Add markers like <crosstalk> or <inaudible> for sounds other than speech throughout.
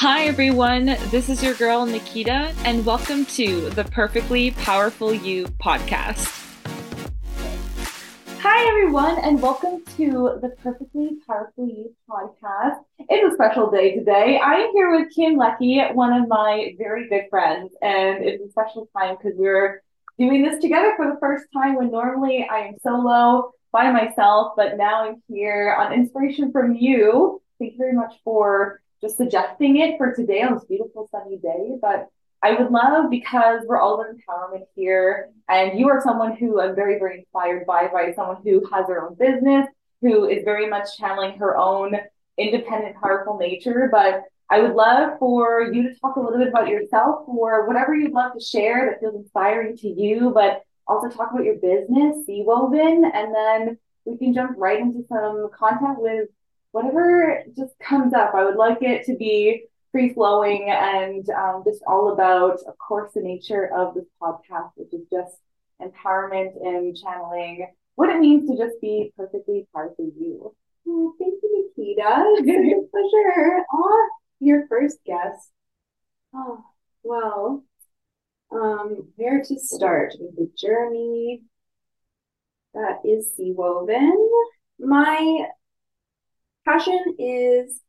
Hi, everyone. This is your girl, Nikita, and welcome to the Perfectly Powerful You podcast. Hi, everyone, and welcome to the Perfectly Powerful You podcast. It's a special day today. I am here with Kim Leckey, one of my very good friends, and it's a special time because we're doing this together for the first time when normally I am solo by myself, but now I'm here on inspiration from you. Thank you very much for just suggesting it for today on this beautiful sunny day. But I would love because we're all about empowerment here, and you are someone who I'm very, very inspired by, by someone who has her own business, who is very much channeling her own independent, powerful nature. But I would love for you to talk a little bit about yourself or whatever you'd love to share that feels inspiring to you, but also talk about your business, Sea Woven, and then we can jump right into some content with whatever just comes up. I would like it to be free flowing and um, just all about, of course, the nature of this podcast, which is just empowerment and channeling what it means to just be perfectly part of you. Oh, thank you, Nikita. <laughs> It's a pleasure. Oh, your first guest. Oh, well, um, where to start with the journey that is Sea Woven? My passion is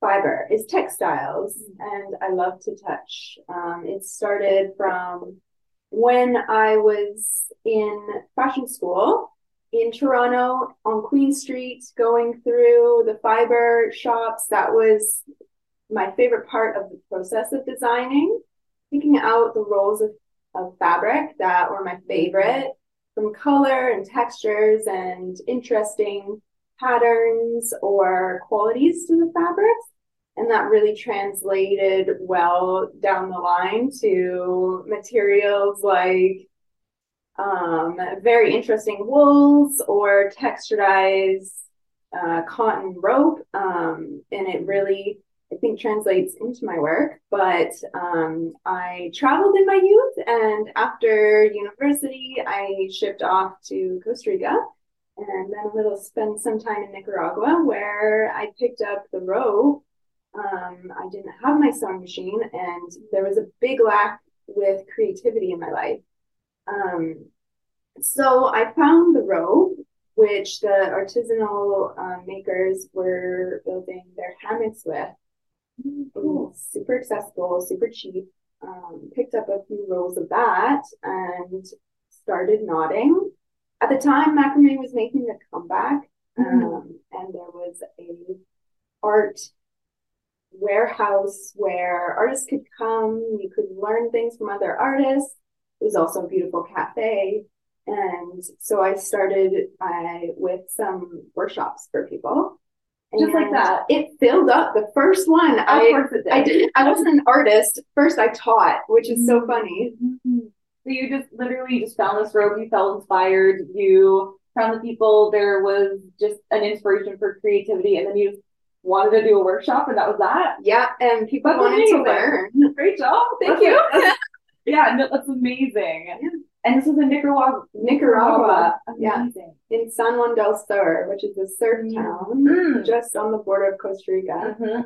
fiber, is textiles, and I love to touch. Um, it started from when I was in fashion school in Toronto on Queen Street, going through the fiber shops. That was my favorite part of the process of designing, picking out the rolls of, of fabric that were my favorite from color and textures and interesting patterns or qualities to the fabrics. And that really translated well down the line to materials like um, very interesting wools or texturized uh, cotton rope. Um, and it really I think translates into my work. But um, I traveled in my youth, and after university, I shipped off to Costa Rica, and then a little spend some time in Nicaragua, where I picked up the rope. Um, I didn't have my sewing machine, and there was a big lack with creativity in my life. Um, so I found the rope, which the artisanal uh, makers were building their hammocks with cool. super accessible, super cheap. Um, picked up a few rolls of that and started knotting. At the time, macrame was making a comeback, mm-hmm. um, and there was a art warehouse where artists could come. You could learn things from other artists. It was also a beautiful cafe. And so I started with some workshops for people just like that. It filled up the first one. I, course it did. I didn't. I wasn't an artist. First, I taught, which is so funny. Mm-hmm. So you just literally just found this rope. You felt inspired. You found the people. There was just an inspiration for creativity, and then you just wanted to do a workshop, and that was that. Yeah, and people that's wanted amazing. to learn. Great job. Thank that's you. <laughs> Yeah, no, that's amazing. Yeah. And this is in Nicaragua. Nicaragua. Yeah. In San Juan del Sur, which is a surf mm. town mm. just on the border of Costa Rica, mm-hmm.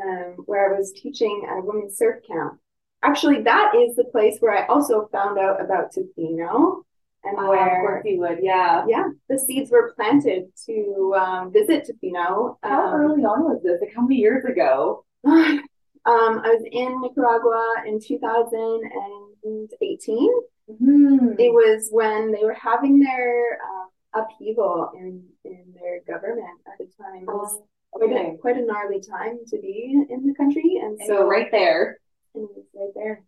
um, where I was teaching at a women's surf camp. Actually, that is the place where I also found out about Tofino and uh, where you would, yeah, yeah, the seeds were planted to um, visit Tofino. How um, early on was this? Like how many years ago? <laughs> um, I was in Nicaragua in 2018. Mm-hmm. It was when they were having their uh, upheaval in in their government at the time. It was oh, okay. quite, a, quite a gnarly time to be in the country, and, and so right there, and it right there.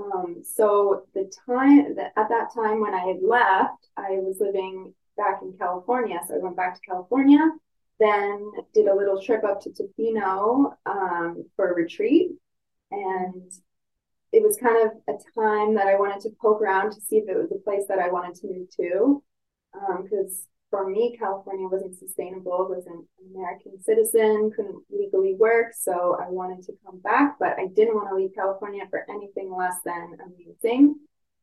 Um, so the time that at that time when I had left, I was living back in California. So I went back to California, then did a little trip up to Tofino um, for a retreat, and it was kind of a time that I wanted to poke around to see if it was a place that I wanted to move to. Because um, for me, California wasn't sustainable, wasn't an American citizen, couldn't legally work. So I wanted to come back, but I didn't want to leave California for anything less than amazing.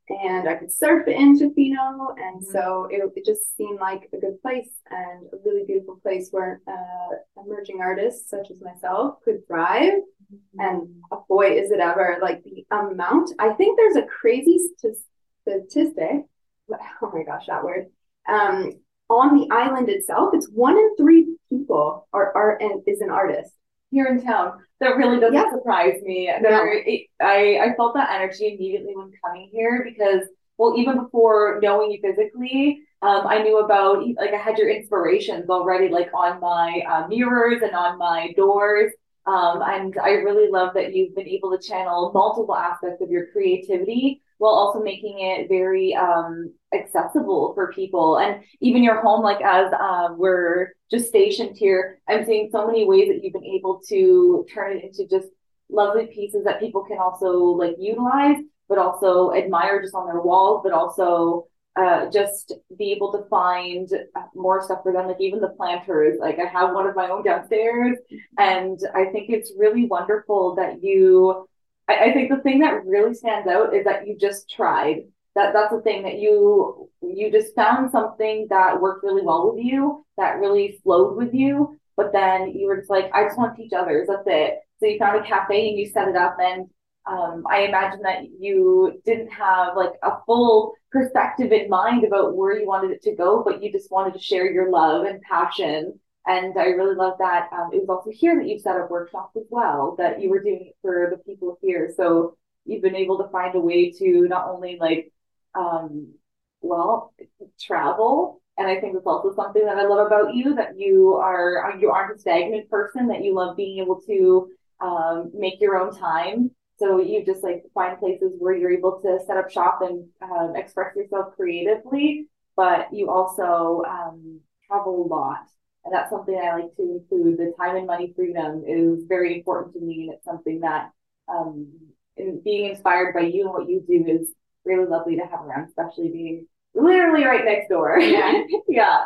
and I could surf in Tofino. And mm-hmm. so it, it, just seemed like a good place and a really beautiful place where uh, emerging artists such as myself could thrive. Mm-hmm. And boy, is it ever like the amount. I think there's a crazy st- statistic. <laughs> Oh my gosh, that word. Um, on the island itself, it's one in three people are, art and is an artist here in town. That really doesn't yeah. surprise me. There, it, I I felt that energy immediately when coming here because well, even before knowing you physically, um, I knew about like I had your inspirations already, like on my uh, mirrors and on my doors. Um, and I really love that you've been able to channel multiple aspects of your creativity while also making it very um, accessible for people. And even your home, like as um, we're just stationed here, I'm seeing so many ways that you've been able to turn it into just lovely pieces that people can also like utilize, but also admire just on their walls, but also uh, just be able to find more stuff for them. Like even the planters, like I have one of my own downstairs, and I think it's really wonderful that you I, I think the thing that really stands out is that you just tried. That that's the thing that you you just found something that worked really well with you, that really flowed with you. But then you were just like, I just want to teach others. That's it. So you found a cafe and you set it up and um, I imagine that you didn't have like a full perspective in mind about where you wanted it to go, but you just wanted to share your love and passion and I really love that. Um, it was also here that you set up workshops as well, that you were doing for the people here. So you've been able to find a way to not only like, um, well, travel. And I think that's also something that I love about you, that you are, you aren't a stagnant person, that you love being able to um, make your own time. So you just like find places where you're able to set up shop and um, express yourself creatively, but you also um, travel a lot and that's something I like to include. The time and money freedom is very important to me, and it's something that um, in being inspired by you and what you do is really lovely to have around, especially being literally right next door. <laughs> Yeah. yeah.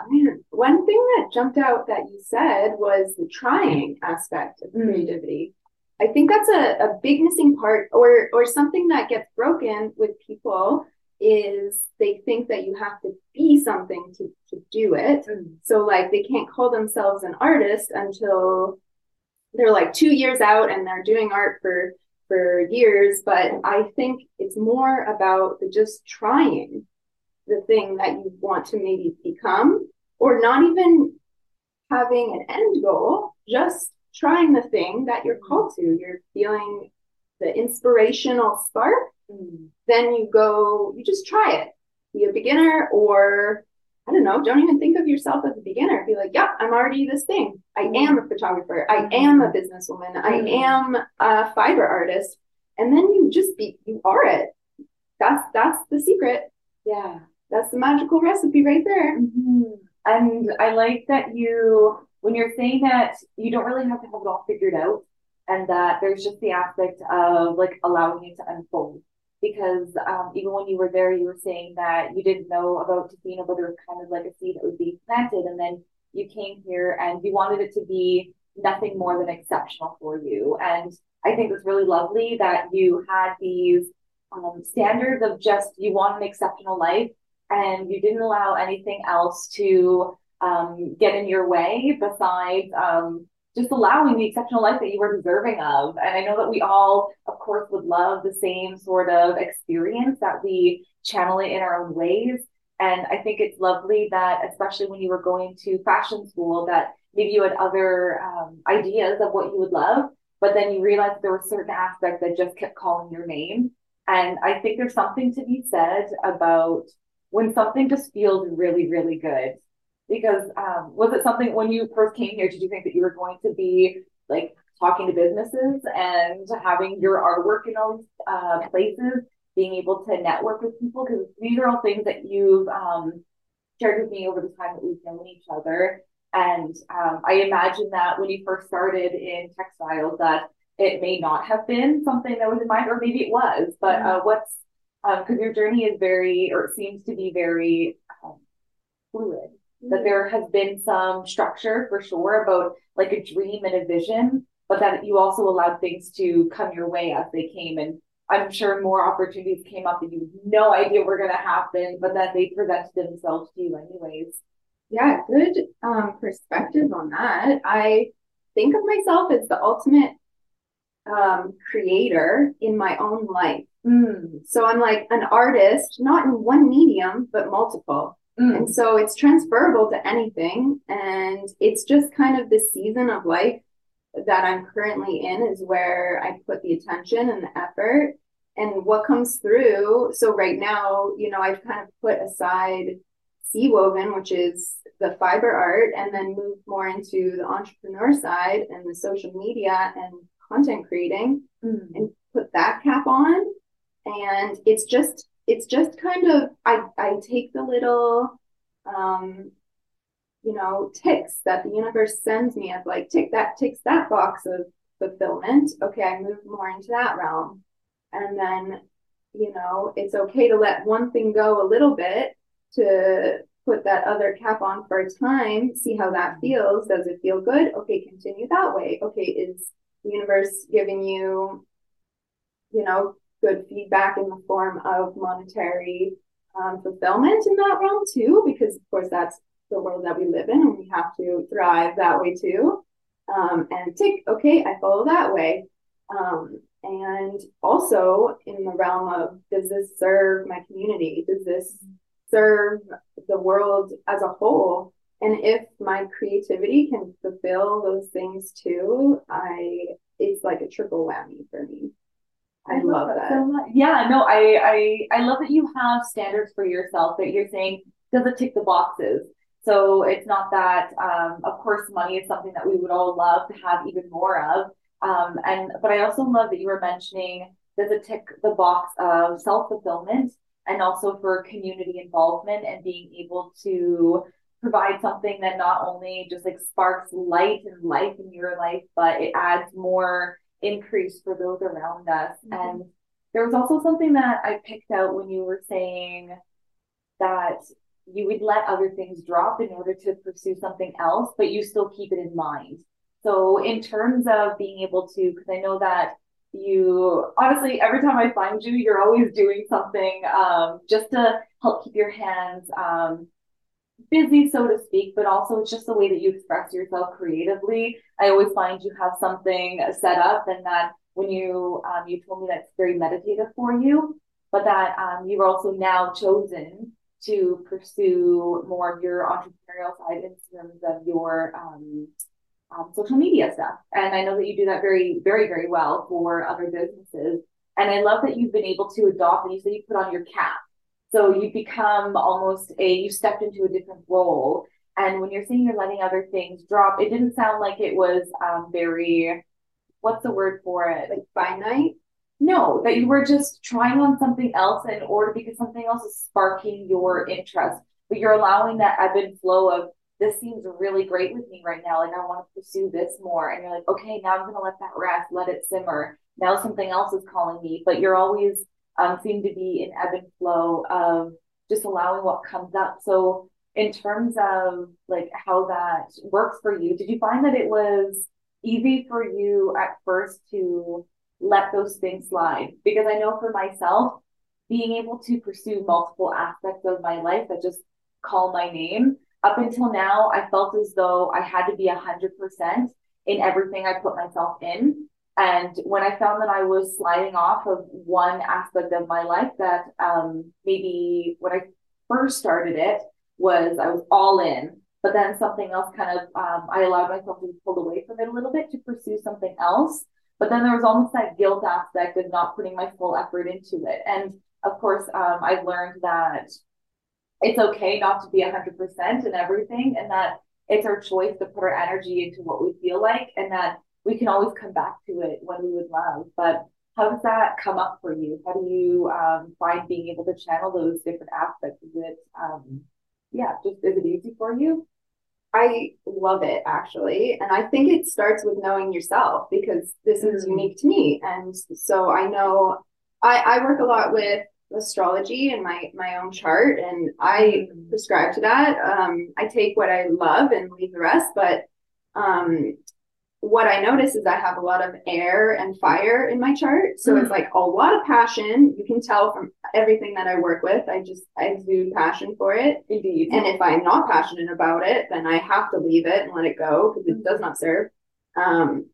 One thing that jumped out that you said was the trying aspect of mm. creativity. I think that's a, a big missing part or or something that gets broken with people is they think that you have to be something to, to do it. Mm. So like they can't call themselves an artist until they're like two years out and they're doing art for for years. But I think it's more about the just trying the thing that you want to maybe become, or not even having an end goal, just trying the thing that you're called to. You're feeling the inspirational spark mm. then you go, you just try it. Be a beginner or I don't know, don't even think of yourself as a beginner. Be like, yeah, I'm already this thing. I mm-hmm. am a photographer. I am a businesswoman. I mm-hmm. am a fiber artist. And then you just be, you are it. That's, that's the secret. Yeah. That's the magical recipe right there. Mm-hmm. And I like that you, when you're saying that you don't really have to have it all figured out and that there's just the aspect of like allowing it to unfold because um, even when you were there, you were saying that you didn't know about Tofino, but there was kind of like a seed that would be planted, and then you came here and you wanted it to be nothing more than exceptional for you. And I think it's really lovely that you had these um, standards of just you want an exceptional life, and you didn't allow anything else to um, get in your way besides um, just allowing the exceptional life that you are deserving of. And I know that we all, of course, would love the same sort of experience that we channel it in our own ways. And I think it's lovely that, especially when you were going to fashion school, that maybe you had other um, ideas of what you would love, but then you realized there were certain aspects that just kept calling your name. And I think there's something to be said about when something just feels really, really good because um, was it something when you first came here? Did you think that you were going to be like talking to businesses and having your artwork in all these uh, places, being able to network with people? Because these are all things that you've um, shared with me over the time that we've known each other. And um, I imagine that when you first started in textiles, that it may not have been something that was in mind, or maybe it was. But uh, what's because um, your journey is very, or it seems to be very um, fluid that there has been some structure for sure about like a dream and a vision, but that you also allowed things to come your way as they came. And I'm sure more opportunities came up that you had no idea were going to happen, but then they presented themselves to you anyways. Yeah, good um, perspective on that. I think of myself as the ultimate um, creator in my own life. Mm. So I'm like an artist, not in one medium, but multiple. Mm. And so it's transferable to anything. And it's just kind of the season of life that I'm currently in is where I put the attention and the effort and what comes through. So right now, you know, I've kind of put aside Sea Woven, which is the fiber art, and then moved more into the entrepreneur side and the social media and content creating Mm. and put that cap on. And it's just, it's just kind of, I, I take the little, um, you know, ticks that the universe sends me of like, tick that, ticks that box of fulfillment. Okay, I move more into that realm. And then, you know, it's okay to let one thing go a little bit to put that other cap on for a time, see how that feels. Does it feel good? Okay, continue that way. Okay, is the universe giving you, you know, good feedback in the form of monetary um, fulfillment in that realm too? Because of course that's the world that we live in, and we have to thrive that way too. Um, and tick, okay, I follow that way. Um, and also in the realm of does this serve my community? Does this serve the world as a whole? And if my creativity can fulfill those things too, I it's like a triple whammy for me. I, love that. so much. Yeah, no, I, I I love that you have standards for yourself that you're saying does it tick the boxes. So it's not that um, of course money is something that we would all love to have even more of. Um, and but I also love that you were mentioning does it tick the box of self-fulfillment and also for community involvement and being able to provide something that not only just like sparks light and life in your life, but it adds more increase for those around us. Mhm. And there was also something that I picked out when you were saying that you would let other things drop in order to pursue something else, but you still keep it in mind. So, in terms of being able to, because I know that you honestly, every time I find you, you're always doing something um, just to help keep your hands um, busy, so to speak, but also it's just the way that you express yourself creatively. I always find you have something set up, and that when you um, you told me that's very meditative for you, but that um, you've also now chosen to pursue more of your entrepreneurial side in terms of your um, um, social media stuff. And I know that you do that very, very, very well for other businesses. And I love that you've been able to adopt, and you say you put on your cap. So you become almost a, you stepped into a different role. And when you're saying you're letting other things drop, it didn't sound like it was um, very, what's the word for it? Like finite. No, that you were just trying on something else in order because something else is sparking your interest, but you're allowing that ebb and flow of this seems really great with me right now. Like I want to pursue this more. And you're like, okay, now I'm gonna let that rest, let it simmer. Now something else is calling me, but you're always um seem to be in ebb and flow of just allowing what comes up. So in terms of like how that works for you, did you find that it was easy for you at first to let those things slide? Because I know for myself, being able to pursue multiple aspects of my life that just call my name, up until now, I felt as though I had to be 100% in everything I put myself in. And when I found that I was sliding off of one aspect of my life, that um, maybe when I first started it was I was all in, but then something else kind of um, I allowed myself to be pulled away from it a little bit to pursue something else. But then there was almost that guilt aspect of not putting my full effort into it. And of course, um, I've learned that it's okay not to be 100% in everything and that it's our choice to put our energy into what we feel like and that we can always come back to it when we would love. But how does that come up for you? How do you um, find being able to channel those different aspects? Is it, um, yeah, just is it easy for you? I love it actually. And I think it starts with knowing yourself because this is Mm. unique to me. And so I know I, I work a lot with astrology and my my own chart and I Mm. prescribe to that. Um, I take what I love and leave the rest, but um, what I notice is I have a lot of air and fire in my chart. So Mm. it's like a lot of passion. You can tell from everything that I work with. I just I exude passion for it. Indeed. And if I'm not passionate about it, then I have to leave it and let it go because it does not serve. Um,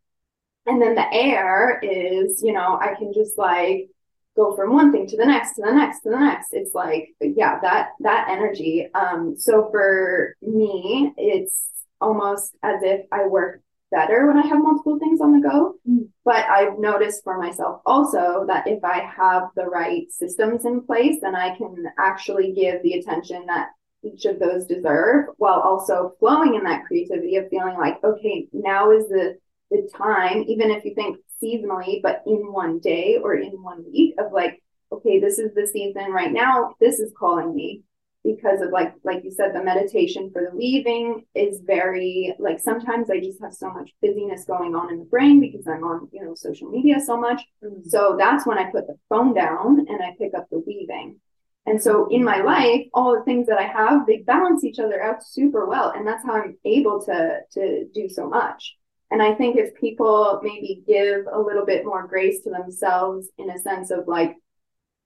and then the air is, you know, I can just like go from one thing to the next, to the next, to the next. It's like, yeah, that that energy. Um, so for me, it's almost as if I work better when I have multiple things on the go. Mm. But I've noticed for myself also that if I have the right systems in place, then I can actually give the attention that each of those deserve while also flowing in that creativity of feeling like, okay, now is the the time, even if you think seasonally, but in one day or in one week of like, okay, this is the season right now, this is calling me because of like like you said the meditation for the weaving is very like sometimes i just have so much busyness going on in the brain because i'm on you know social media so much. Mm. so that's when i put the phone down and i pick up the weaving. And so in my life all the things that i have they balance each other out super well and that's how i'm able to to do so much. And i think if people maybe give a little bit more grace to themselves in a sense of like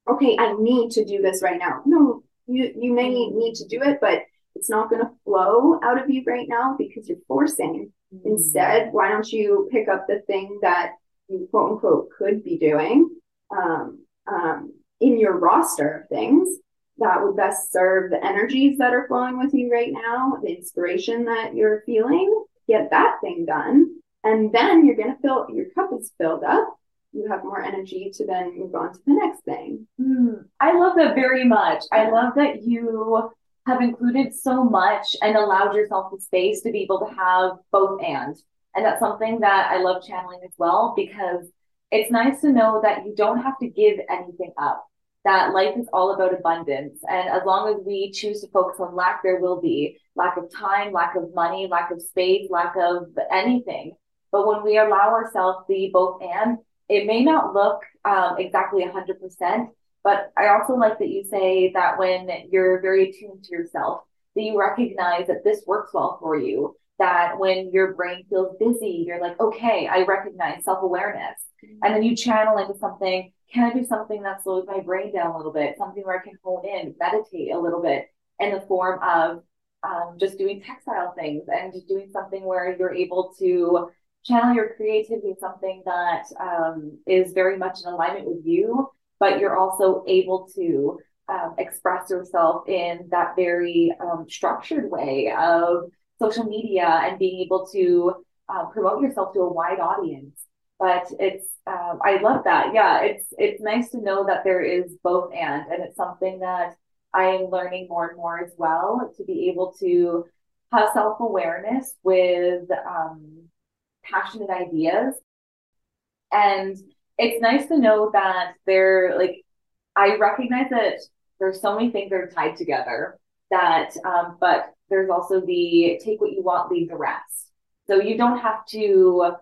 okay i need to do this right now. No you you may need to do it but it's not going to flow out of you right now because you're forcing. Instead why don't you pick up the thing that you quote unquote could be doing um, um, in your roster of things that would best serve the energies that are flowing with you right now the inspiration that you're feeling? Get that thing done and then you're going to fill your cup is filled up you have more energy to then move on to the next thing Mm, I love that very much. I love that you have included so much and allowed yourself the space to be able to have both and. And that's something that I love channeling as well because it's nice to know that you don't have to give anything up, that life is all about abundance. And as long as we choose to focus on lack, there will be lack of time, lack of money, lack of space, lack of anything. But when we allow ourselves the both and, it may not look um, exactly 100%, but I also like that you say that when you're very attuned to yourself, that you recognize that this works well for you. That when your brain feels busy, you're like, okay, I recognize self awareness. And then you channel into something. Can I do something that slows my brain down a little bit? Something where I can hone in, meditate a little bit in the form of um, just doing textile things and just doing something where you're able to channel your creativity, something that um, is very much in alignment with you but you're also able to um, express yourself in that very um, structured way of social media and being able to um, promote yourself to a wide audience. But it's um, I love that. Yeah, it's it's nice to know that there is both and, and it's something that I am learning more and more as well to be able to have self awareness with um, passionate ideas and it's nice to know that they're like I recognize that there's so many things that are tied together that um, but there's also the take what you want, leave the rest. So you don't have to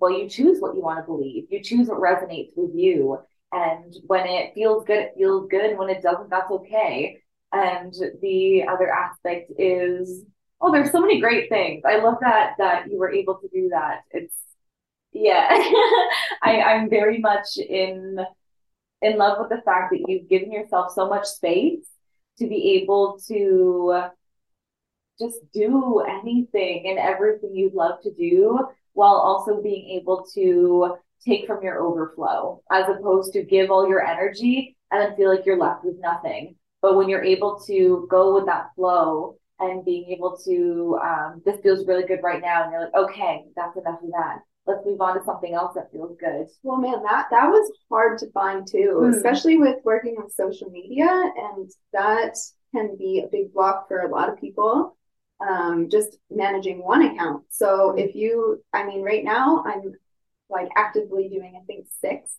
well, you choose what you want to believe. You choose what resonates with you. And when it feels good, it feels good. And when it doesn't, that's okay. And the other aspect is, oh, there's so many great things. I love that that you were able to do that. It's yeah. <laughs> I, I'm very much in in love with the fact that you've given yourself so much space to be able to just do anything and everything you'd love to do while also being able to take from your overflow as opposed to give all your energy and then feel like you're left with nothing. But when you're able to go with that flow and being able to, um, this feels really good right now, and you're like, okay, that's enough of that. Let's move on to something else that feels good. Well, man, that that was hard to find too, Mm. especially with working on social media, and that can be a big block for a lot of people. Um, just managing one account. So Mm. if you, I mean, right now I'm like actively doing, I think six,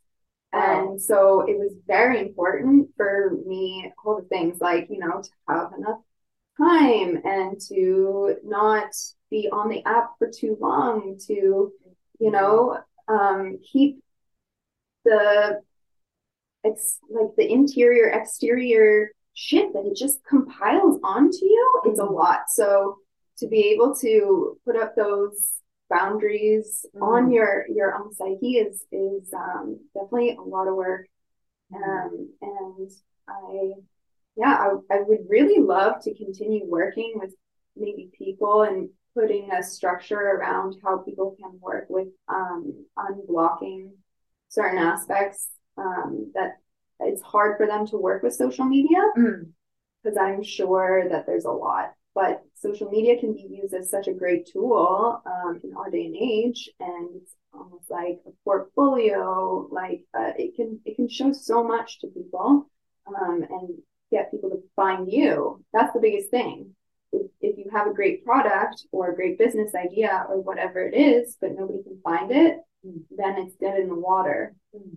Wow. and so it was very important for me, all the things like you know to have enough time and to not be on the app for too long, to you know um, keep the it's like the interior exterior shit that it just compiles onto you it's a Mhm. lot so to be able to put up those boundaries Mm. on your your own psyche is is um, definitely a lot of work. Um, and I, yeah, I, I would really love to continue working with maybe people and putting a structure around how people can work with um, unblocking certain aspects um, that it's hard for them to work with social media Mm. because I'm sure that there's a lot. But social media can be used as such a great tool um, in our day and age, and it's almost like a portfolio. Like uh, it can it can show so much to people, um, and get people to find you. That's the biggest thing. If, if you have a great product or a great business idea or whatever it is, but nobody can find it, Mm. then it's dead in the water. Mm.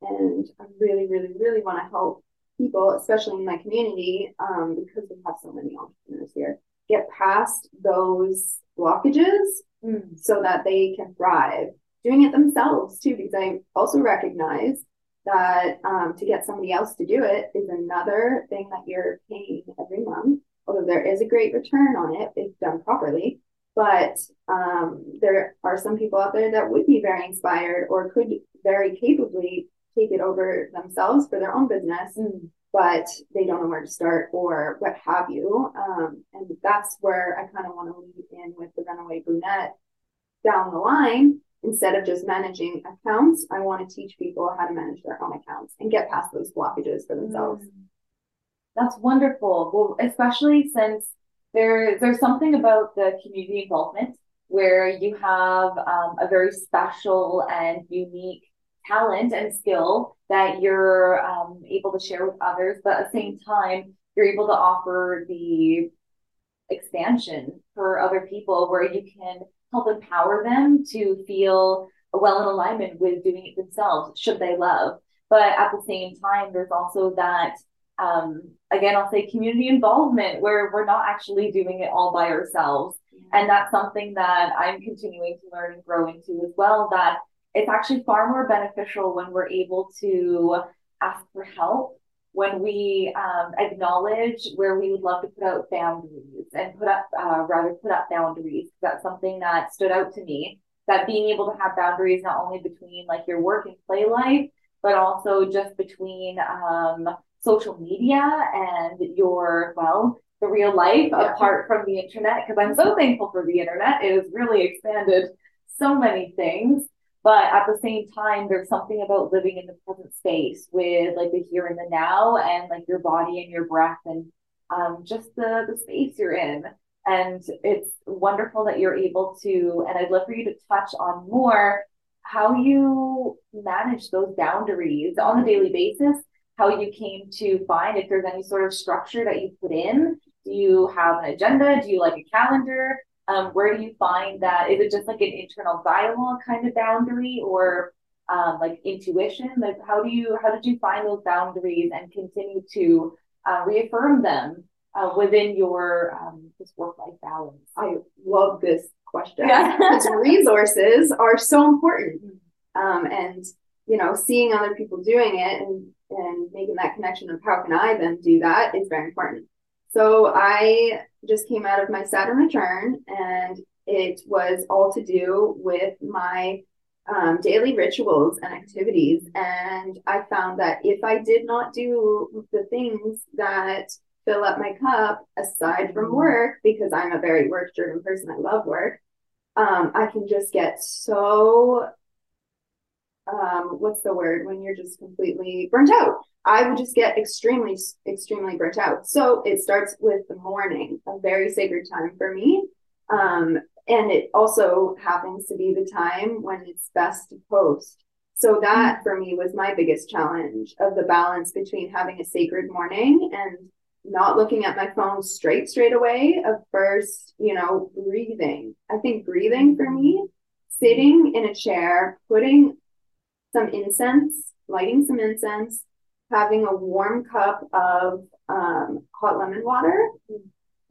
And I really, really, really want to help people, especially in my community, um, because we have so many entrepreneurs here, get past those blockages Mm. so that they can thrive. Doing it themselves too, because I also recognize that um, to get somebody else to do it is another thing that you're paying every month. Although there is a great return on it if done properly, but um, there are some people out there that would be very inspired or could very capably take it over themselves for their own business Mm. but they don't know where to start or what have you. Um, and that's where I kind of want to lead in with the runaway brunette down the line. Instead of just managing accounts, I want to teach people how to manage their own accounts and get past those blockages for themselves. Mm. That's wonderful. Well, especially since there there's something about the community involvement where you have um, a very special and unique talent and skill that you're um, able to share with others, but at the same time, you're able to offer the expansion for other people where you can help empower them to feel well in alignment with doing it themselves, should they love. But at the same time, there's also that, um, again, I'll say community involvement where we're not actually doing it all by ourselves. And that's something that I'm continuing to learn and grow into as well. That it's actually far more beneficial when we're able to ask for help, when we um, acknowledge where we would love to put out boundaries and put up, uh, rather, put up boundaries. That's something that stood out to me. That being able to have boundaries not only between like your work and play life, but also just between um, social media and your, well, the real life Yeah. apart from the internet. Because I'm so thankful for the internet. It has really expanded so many things. But at the same time, there's something about living in the present space with like the here and the now and like your body and your breath and um, just the, the space you're in. And it's wonderful that you're able to, and I'd love for you to touch on more how you manage those boundaries on a daily basis, how you came to find if there's any sort of structure that you put in. Do you have an agenda? Do you like a calendar? Um, where do you find that? Is it just like an internal dialogue kind of boundary or um, like intuition? Like how do you how did you find those boundaries and continue to uh, reaffirm them uh, within your um, this work life balance? I love this question. Yeah. <laughs> Resources are so important. Mm. Um, and you know, seeing other people doing it and and making that connection of how can I then do that is very important. So I just came out of my Saturn return and it was all to do with my um, daily rituals and activities. And I found that if I did not do the things that fill up my cup aside from work, because I'm a very work driven person, I love work, um, I can just get so um, what's the word when you're just completely burnt out? I would just get extremely, extremely burnt out. So it starts with the morning, a very sacred time for me. Um, and it also happens to be the time when it's best to post. So that for me was my biggest challenge of the balance between having a sacred morning and not looking at my phone straight, straight away. Of first, you know, breathing. I think breathing for me, sitting in a chair, putting some incense, lighting some incense, having a warm cup of um, hot lemon water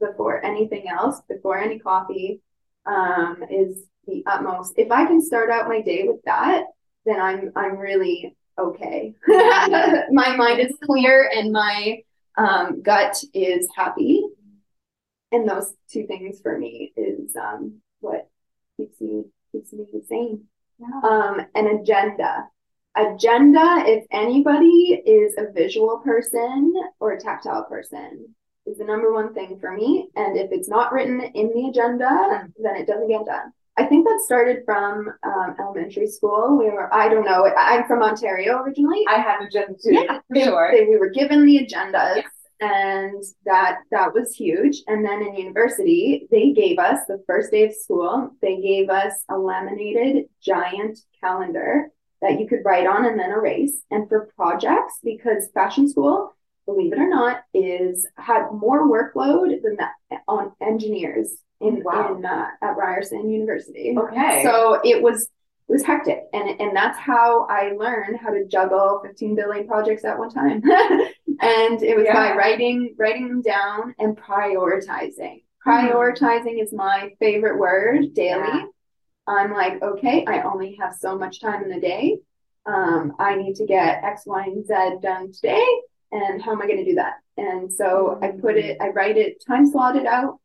before anything else, before any coffee, um, is the utmost. If I can start out my day with that, then I'm I'm really okay. <laughs> my mind is clear and my um, gut is happy. And those two things for me is um, what keeps me keeps me. Yeah. Um, an agenda. Agenda, if anybody is a visual person or a tactile person, is the number one thing for me. And if it's not written in the agenda, then it doesn't get done. I think that started from um, elementary school. We were, I don't know, I'm from Ontario originally. I had an agenda too, yeah, for they, sure. They, we were given the agendas. Yeah. And that that was huge. And then in university, they gave us the first day of school. They gave us a laminated giant calendar that you could write on and then erase. And for projects, because fashion school, believe it or not, is had more workload than that on engineers in wow. in uh, at Ryerson University. Okay. So it was it was hectic, and and that's how I learned how to juggle 15 billion projects at one time. <laughs> and it was yeah. by writing writing them down and prioritizing. Hmm. Prioritizing mm. is my favorite word daily. Yeah. I'm like, okay, I only have so much time in the day. Um, I need to get X, Y, and Z done today. And how am I going to do that? And so mm. I put it, I write it, time slot it out.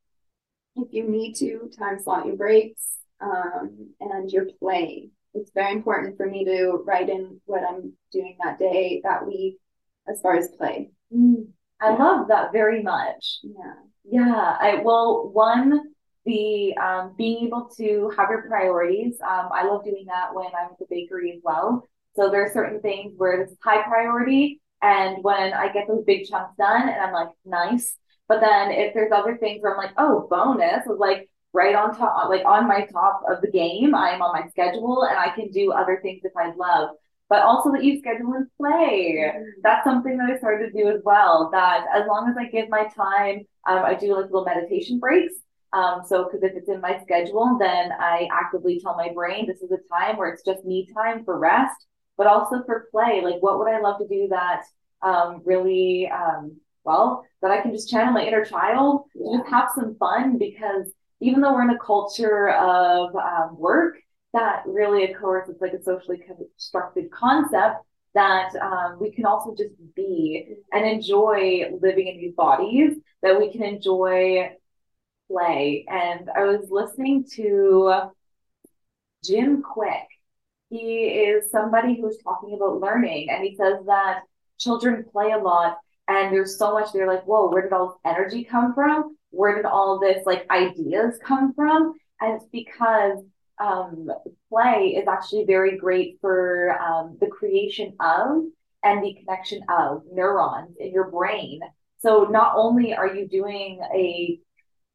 If you need to, time slot your breaks um, and your play. It's very important for me to write in what I'm doing that day, that week, as far as play. Mm. I yeah. love that very much. Yeah. Yeah. I well, one the um, being able to have your priorities. Um, I love doing that when I'm at the bakery as well. So there are certain things where it's high priority, and when I get those big chunks done, and I'm like, nice. But then if there's other things where I'm like, oh, bonus, was like right on top, like on my top of the game. I'm on my schedule, and I can do other things if I love. But also that you schedule and play. Mm-hmm. That's something that I started to do as well. That as long as I give my time, um, I do like little meditation breaks um, so, because if it's in my schedule, then I actively tell my brain this is a time where it's just me time for rest, but also for play. Like, what would I love to do that um, really, um, well, that I can just channel my inner child, yeah. just have some fun because even though we're in a culture of um, work, that really, of course, it's like a socially constructed concept that um, we can also just be and enjoy living in these bodies, that we can enjoy play. And I was listening to Jim Kwik He is somebody who's talking about learning, and he says that children play a lot, and there's so much. They're like, "Whoa, where did all this energy come from? Where did all this like ideas come from?" And it's because um, play is actually very great for um, the creation of and the connection of neurons in your brain. So not only are you doing a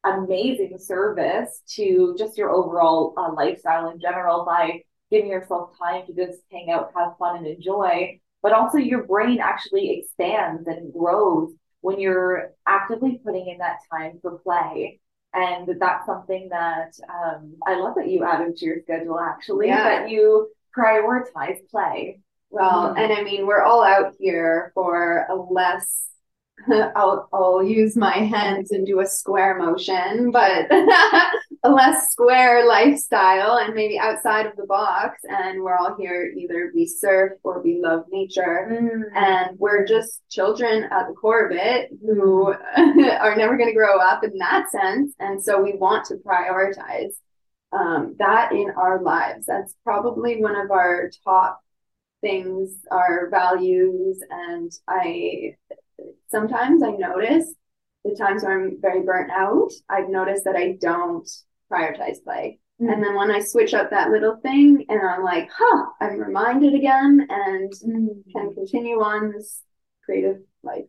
amazing service to just your overall uh, lifestyle in general by giving yourself time to just hang out, have fun, and enjoy. But also, your brain actually expands and grows when you're actively putting in that time for play. And that's something that um, I love that you added to your schedule, actually, yeah. that you prioritize play. Well, mm-hmm. and I mean, we're all out here for a less <laughs> I'll I'll use my hands and do a square motion, but <laughs> a less square lifestyle and maybe outside of the box. And we're all here either we surf or we love nature, mm. and we're just children at the core of it who <laughs> are never going to grow up in that sense. And so we want to prioritize um, that in our lives. That's probably one of our top things, our values, and I sometimes I notice the times where I'm very burnt out, I've noticed that I don't prioritize play. Mm-hmm. And then when I switch up that little thing and I'm like, huh, I'm reminded again and mm-hmm. can continue on this creative life.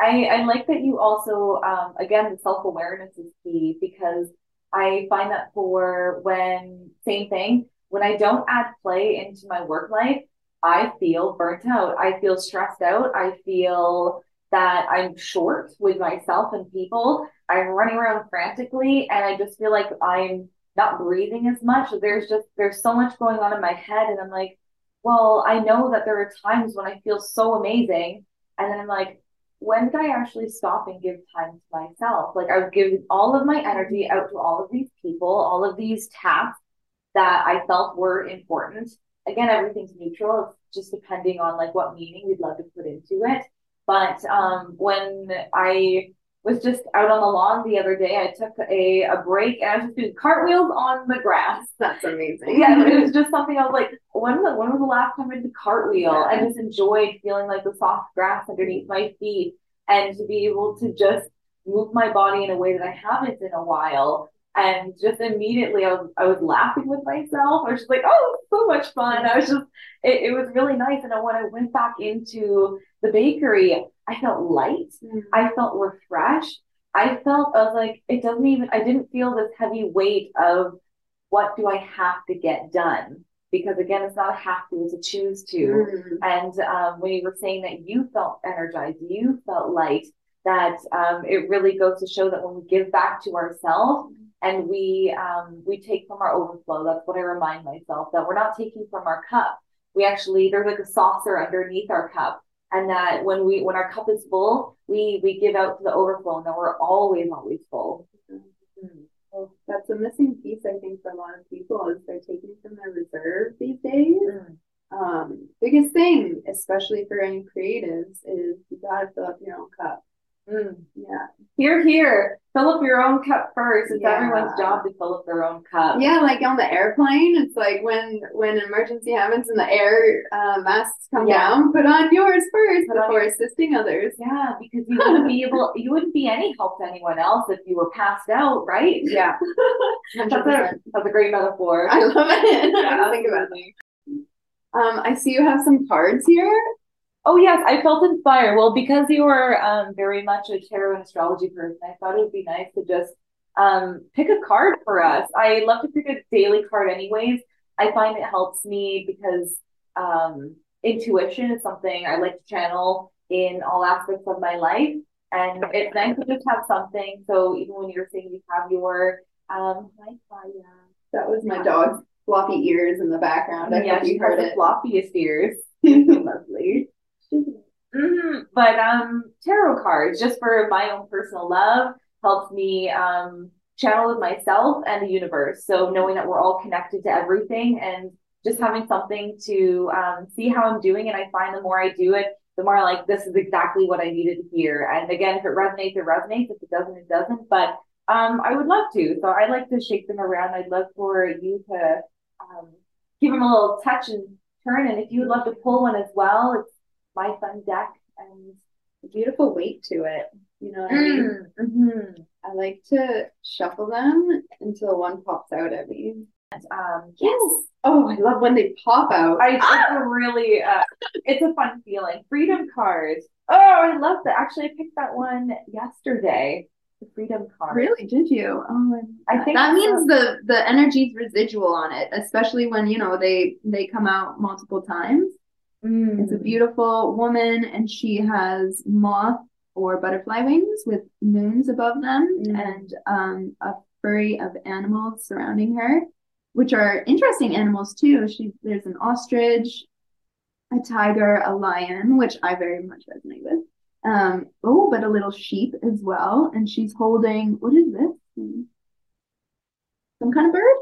I, I like that you also, um, again, the self awareness is key because I find that for when, same thing, when I don't add play into my work life, I feel burnt out. I feel stressed out. I feel that I'm short with myself and people. I'm running around frantically and I just feel like I'm not breathing as much. There's just there's so much going on in my head and I'm like, well, I know that there are times when I feel so amazing and then I'm like, when did I actually stop and give time to myself? Like I was giving all of my energy out to all of these people, all of these tasks that I felt were important. Again, everything's neutral. It's just depending on like what meaning we'd love to put into it. But um, when I was just out on the lawn the other day. I took a, a break and I was just doing cartwheels on the grass. That's amazing. Yeah, it was just something I was like, when, when was the last time I did cartwheel? Yeah. I just enjoyed feeling like the soft grass underneath my feet and to be able to just move my body in a way that I haven't in a while. And just immediately I was I was laughing with myself. I was just like, oh, so much fun. I was just it, it was really nice. And when I went back into the bakery, I felt light. Mhm. I felt refreshed. I felt I was like, it doesn't even I didn't feel this heavy weight of what do I have to get done? Because again, it's not a have to, it's a choose to. Mhm. And um, when you were saying that you felt energized, you felt light, that um, it really goes to show that when we give back to ourselves and we um, we take from our overflow, that's what I remind myself that we're not taking from our cup. We actually there's like a saucer underneath our cup, and that when we when our cup is full, we we give out to the overflow, and that we're always always full. Mm. Well, that's a missing piece, I think, for a lot of people is they're taking from their reserve these days. Mm. Um, biggest thing, especially for any creatives, is you gotta fill up your own cup. Mm. Yeah. Here, here, fill up your own cup first. It's Yeah. everyone's job to fill up their own cup. Yeah, like on the airplane, it's like when when an emergency happens and the air uh, masks come Yeah. down, put on yours first Put before assisting others. Yeah, because you <laughs> wouldn't be able, you wouldn't be any help to anyone else if you were passed out, right? Yeah, <laughs> That's a, that's a great metaphor. I love it. <laughs> Yeah, Think about it. Um, I see you have some cards here. Oh yes, I felt inspired. Well, because you are um, very much a tarot and astrology person, I thought it would be nice to just um, pick a card for us. I love to pick a daily card, anyways. I find it helps me because um, intuition is something I like to channel in all aspects of my life, and it's nice to just have something. So even when you're saying you have your um, hi. That was my dog's floppy ears in the background. I yeah, hope you heard the it. floppiest ears. <laughs> Lovely. Hmm But um, tarot cards, just for my own personal love, helps me um channel with myself and the universe. So knowing that we're all connected to everything and just having something to um, see how I'm doing. And I find the more I do it, the more like this is exactly what I needed to hear. And again, if it resonates, it resonates. If it doesn't, it doesn't. But um, I would love to. So I like to shake them around. I'd love for you to um, give them a little touch and turn. And if you would love to pull one as well, it's my fun deck. And Beautiful weight to it. You know what I mean? Mhm. I like to shuffle them until one pops out at me. um, Yes. Oh, I love when they pop out. I it's a really uh, it's a fun feeling. Freedom cards. Oh, I love that. Actually, I picked that one yesterday. The freedom card. Really? Did you? Oh, I think that means the the energy's residual on it, especially when you know they they come out multiple times. Mm. It's a beautiful woman, and she has moth or butterfly wings with moons above them, Mm. and um, a furry of animals surrounding her, which are interesting animals too. She there's an ostrich, a tiger, a lion, which I very much resonate with. Um, oh, but a little sheep as well, and she's holding what is this? Some kind of bird?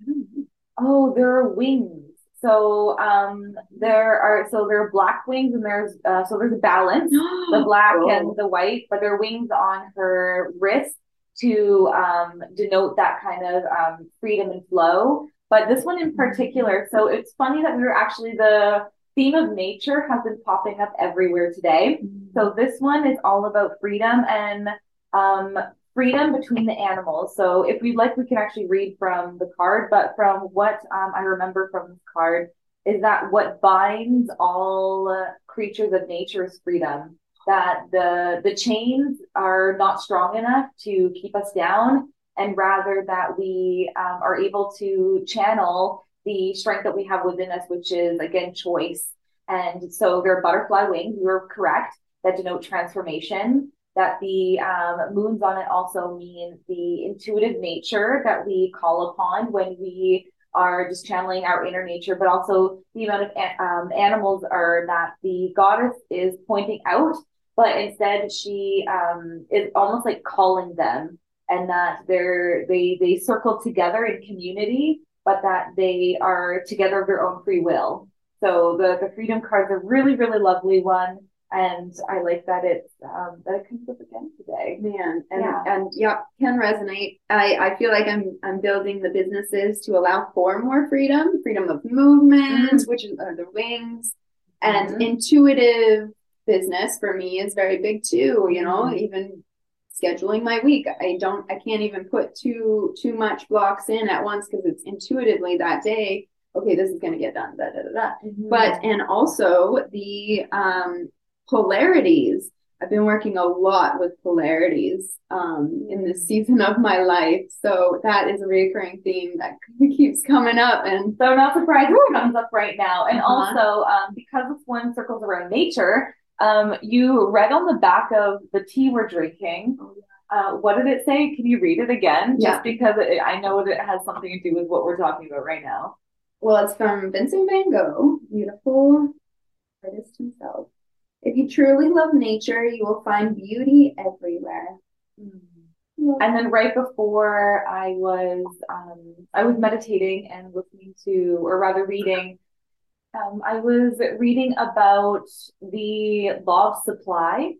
I don't know. Oh, there are wings. So um, there are so there are black wings and there's uh, so there's a balance. <gasps> the black Oh. and the white, but there are wings on her wrist to um, denote that kind of um, freedom and flow. But this one in particular, so it's funny that we were actually the theme of nature has been popping up everywhere today. So this one is all about freedom and um, freedom between the animals. So if we'd like, we can actually read from the card. But from what um, I remember from this card is that what binds all creatures of nature is freedom. That the the chains are not strong enough to keep us down, and rather that we um, are able to channel the strength that we have within us, which is again choice. And so they're butterfly wings. You were correct that denote transformation. That the um, moons on it also mean the intuitive nature that we call upon when we are just channeling our inner nature, but also the amount of um, animals are that the goddess is pointing out, but instead she um, is almost like calling them, and that they're they they circle together in community, but that they are together of their own free will. So the the freedom card's a really really lovely one. And I like that it's um, that it comes up again today. Man, and Yeah. and yeah, can resonate. I I feel like I'm I'm building the businesses to allow for more freedom, freedom of movement, which is- are the wings, and Mhm. intuitive business for me is very big too. You know, Mhm. even scheduling my week, I don't, I can't even put too too much blocks in at once because it's intuitively that day. Okay, this is going to get done. Da, da, da, da but and also the um polarities i've been working a lot with polarities um in this season of my life so that is a recurring theme that <laughs> keeps coming up and So not surprised it comes up right now. And Uh-huh. also, um, because this one circles around nature, um, you read on the back of the tea we're drinking. Uh, what did it say? Can you read it again? Yeah. Just because it, I know it has something to do with what we're talking about right now. well it's from vincent van gogh beautiful artist himself if you truly love nature you will find beauty everywhere. And then right before I was um, I was meditating and listening to, or rather reading, um, I was reading about the law of supply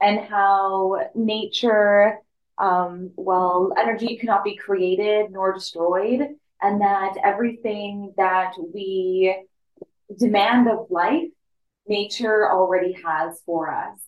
and how nature, um, well, energy cannot be created nor destroyed, and that everything that we demand of life, nature already has for us.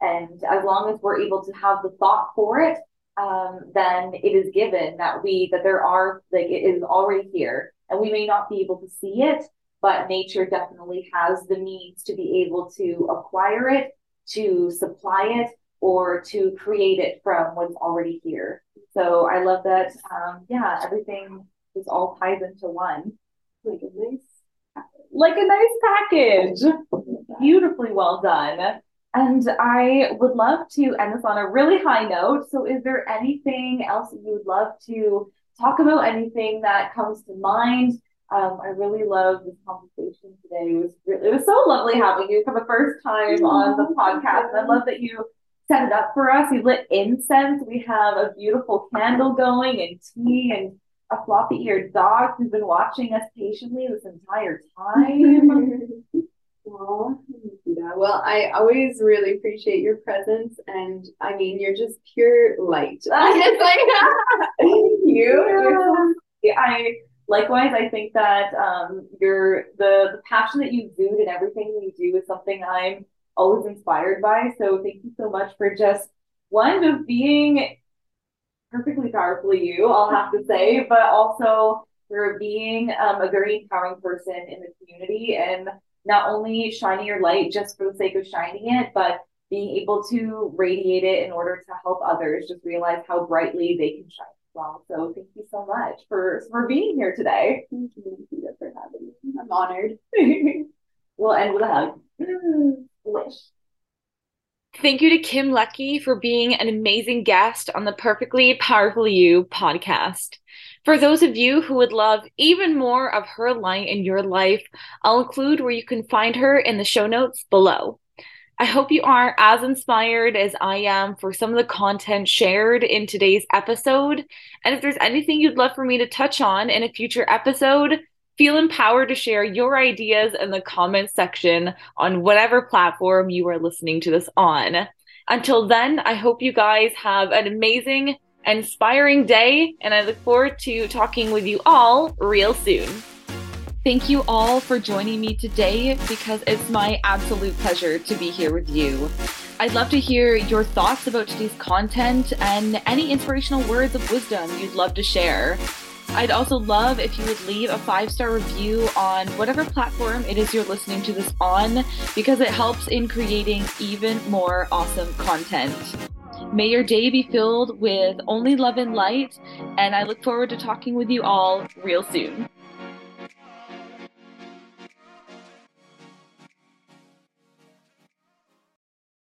And as long as we're able to have the thought for it, um, then it is given that we that there are like it is already here, and we may not be able to see it, but nature definitely has the means to be able to acquire it, to supply it, or to create it from what's already here. So I love that. Um, yeah, everything just all ties into one, like a nice like a nice package beautifully well done. And I would love to end this on a really high note. So, is there anything else that you would love to talk about? Anything that comes to mind? Um, I really love this conversation today. It was really, it was so lovely having you for the first time on the podcast. And I love that you set it up for us. You lit incense. We have a beautiful candle going and tea and a floppy eared dog who's been watching us patiently this entire <laughs> time. Well, well, I always really appreciate your presence, and I mean, you're just pure light. <laughs> it's like you. Yeah, I likewise. I think that um, your the the passion that you exude in everything you do is something I'm always inspired by. So thank you so much for just one just being perfectly powerfully you. I'll have to say, but also for being um, a very empowering person in the community and not only shining your light just for the sake of shining it, but being able to radiate it in order to help others just realize how brightly they can shine as well. So thank you so much for for being here today. Thank you, Nikita, for having me. I'm honored. <laughs> we'll end with a hug. <laughs> Wish. Thank you to Kim Leckey for being an amazing guest on the Perfectly Powerful You podcast. For those of you who would love even more of her light in your life, I'll include where you can find her in the show notes below. I hope you are as inspired as I am for some of the content shared in today's episode. And if there's anything you'd love for me to touch on in a future episode, feel empowered to share your ideas in the comments section on whatever platform you are listening to this on. Until then, I hope you guys have an amazing, inspiring day, and I look forward to talking with you all real soon. Thank you all for joining me today because it's my absolute pleasure to be here with you. I'd love to hear your thoughts about today's content and any inspirational words of wisdom you'd love to share. I'd also love if you would leave a five star review on whatever platform it is you're listening to this on because it helps in creating even more awesome content. May your day be filled with only love and light, and I look forward to talking with you all real soon.